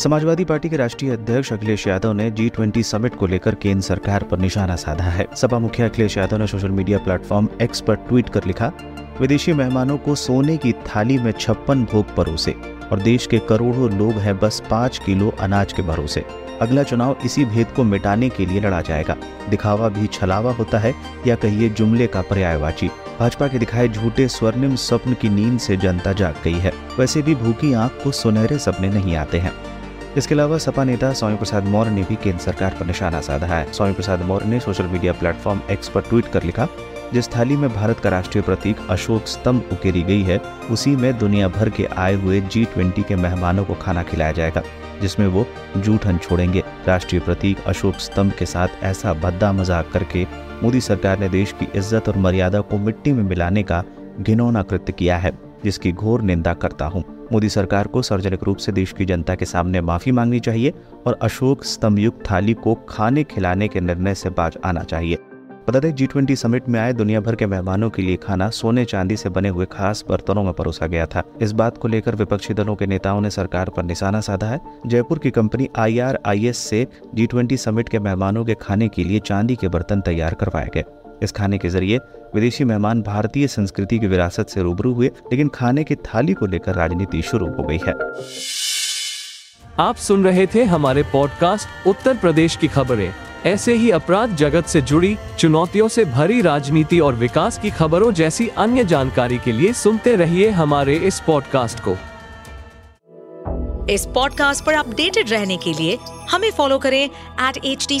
Samajwadi party के राष्ट्रीय अध्यक्ष अखिलेश यादव ने जी ट्वेंटी समिट को लेकर केंद्र सरकार पर निशाना साधा है। सपा मुखिया अखिलेश यादव ने सोशल मीडिया प्लेटफॉर्म एक्स पर ट्वीट कर लिखा, विदेशी मेहमानों को सोने की थाली में छप्पन भोग परोसे और देश के करोड़ों लोग हैं बस पाँच किलो अनाज के भरोसे। अगला चुनाव इसी भेद को मिटाने के लिए लड़ा जाएगा। दिखावा भी छलावा होता है या कहिए जुमले का पर्यायवाची। भाजपा के दिखाए झूठे स्वर्णिम स्वप्न की नींद से जनता जाग गई है। वैसे भी भूखी आँख को सुनहरे सपने नहीं आते हैं। इसके अलावा सपा नेता स्वामी प्रसाद मौर्य ने भी केंद्र सरकार पर निशाना साधा है। स्वामी प्रसाद मौर्य ने सोशल मीडिया प्लेटफॉर्म एक्स पर ट्वीट कर लिखा, जिस थाली में भारत का राष्ट्रीय प्रतीक अशोक स्तंभ उकेरी गई है, उसी में दुनिया भर के आए हुए जी ट्वेंटी के मेहमानों को खाना खिलाया जाएगा, जिसमें वो जूठन छोड़ेंगे। राष्ट्रीय प्रतीक अशोक स्तंभ के साथ ऐसा भद्दा मज़ाक करके मोदी सरकार ने देश की इज़्ज़त और मर्यादा को मिट्टी में मिलाने का घिनौना कृत्य किया है, जिसकी घोर निंदा करता हूँ। मोदी सरकार को सार्वजनिक रूप से देश की जनता के सामने माफ़ी मांगनी चाहिए और अशोक स्तंभ युक्त थाली को खाने खिलाने के निर्णय से बाज आना चाहिए। बता दें जी ट्वेंटी समिट में आए दुनिया भर के मेहमानों के लिए खाना सोने चांदी से बने हुए खास बर्तनों में परोसा गया था। इस बात को लेकर विपक्षी दलों के नेताओं ने सरकार पर निशाना साधा है। जयपुर की company I R I S से जी ट्वेंटी समिट के मेहमानों के खाने के लिए चांदी के बर्तन तैयार करवाए गए। इस खाने के ज़रिए विदेशी मेहमान भारतीय संस्कृति की विरासत से रूबरू हुए लेकिन खाने की थाली को लेकर राजनीति शुरू हो गई है। आप सुन रहे थे हमारे पॉडकास्ट उत्तर प्रदेश की खबरें। ऐसे ही अपराध जगत से जुड़ी चुनौतियों से भरी राजनीति और विकास की खबरों जैसी अन्य जानकारी के लिए सुनते रहिए हमारे इस पॉडकास्ट को। इस पॉडकास्ट पर अपडेटेड रहने के लिए हमें फॉलो करें एट एच डी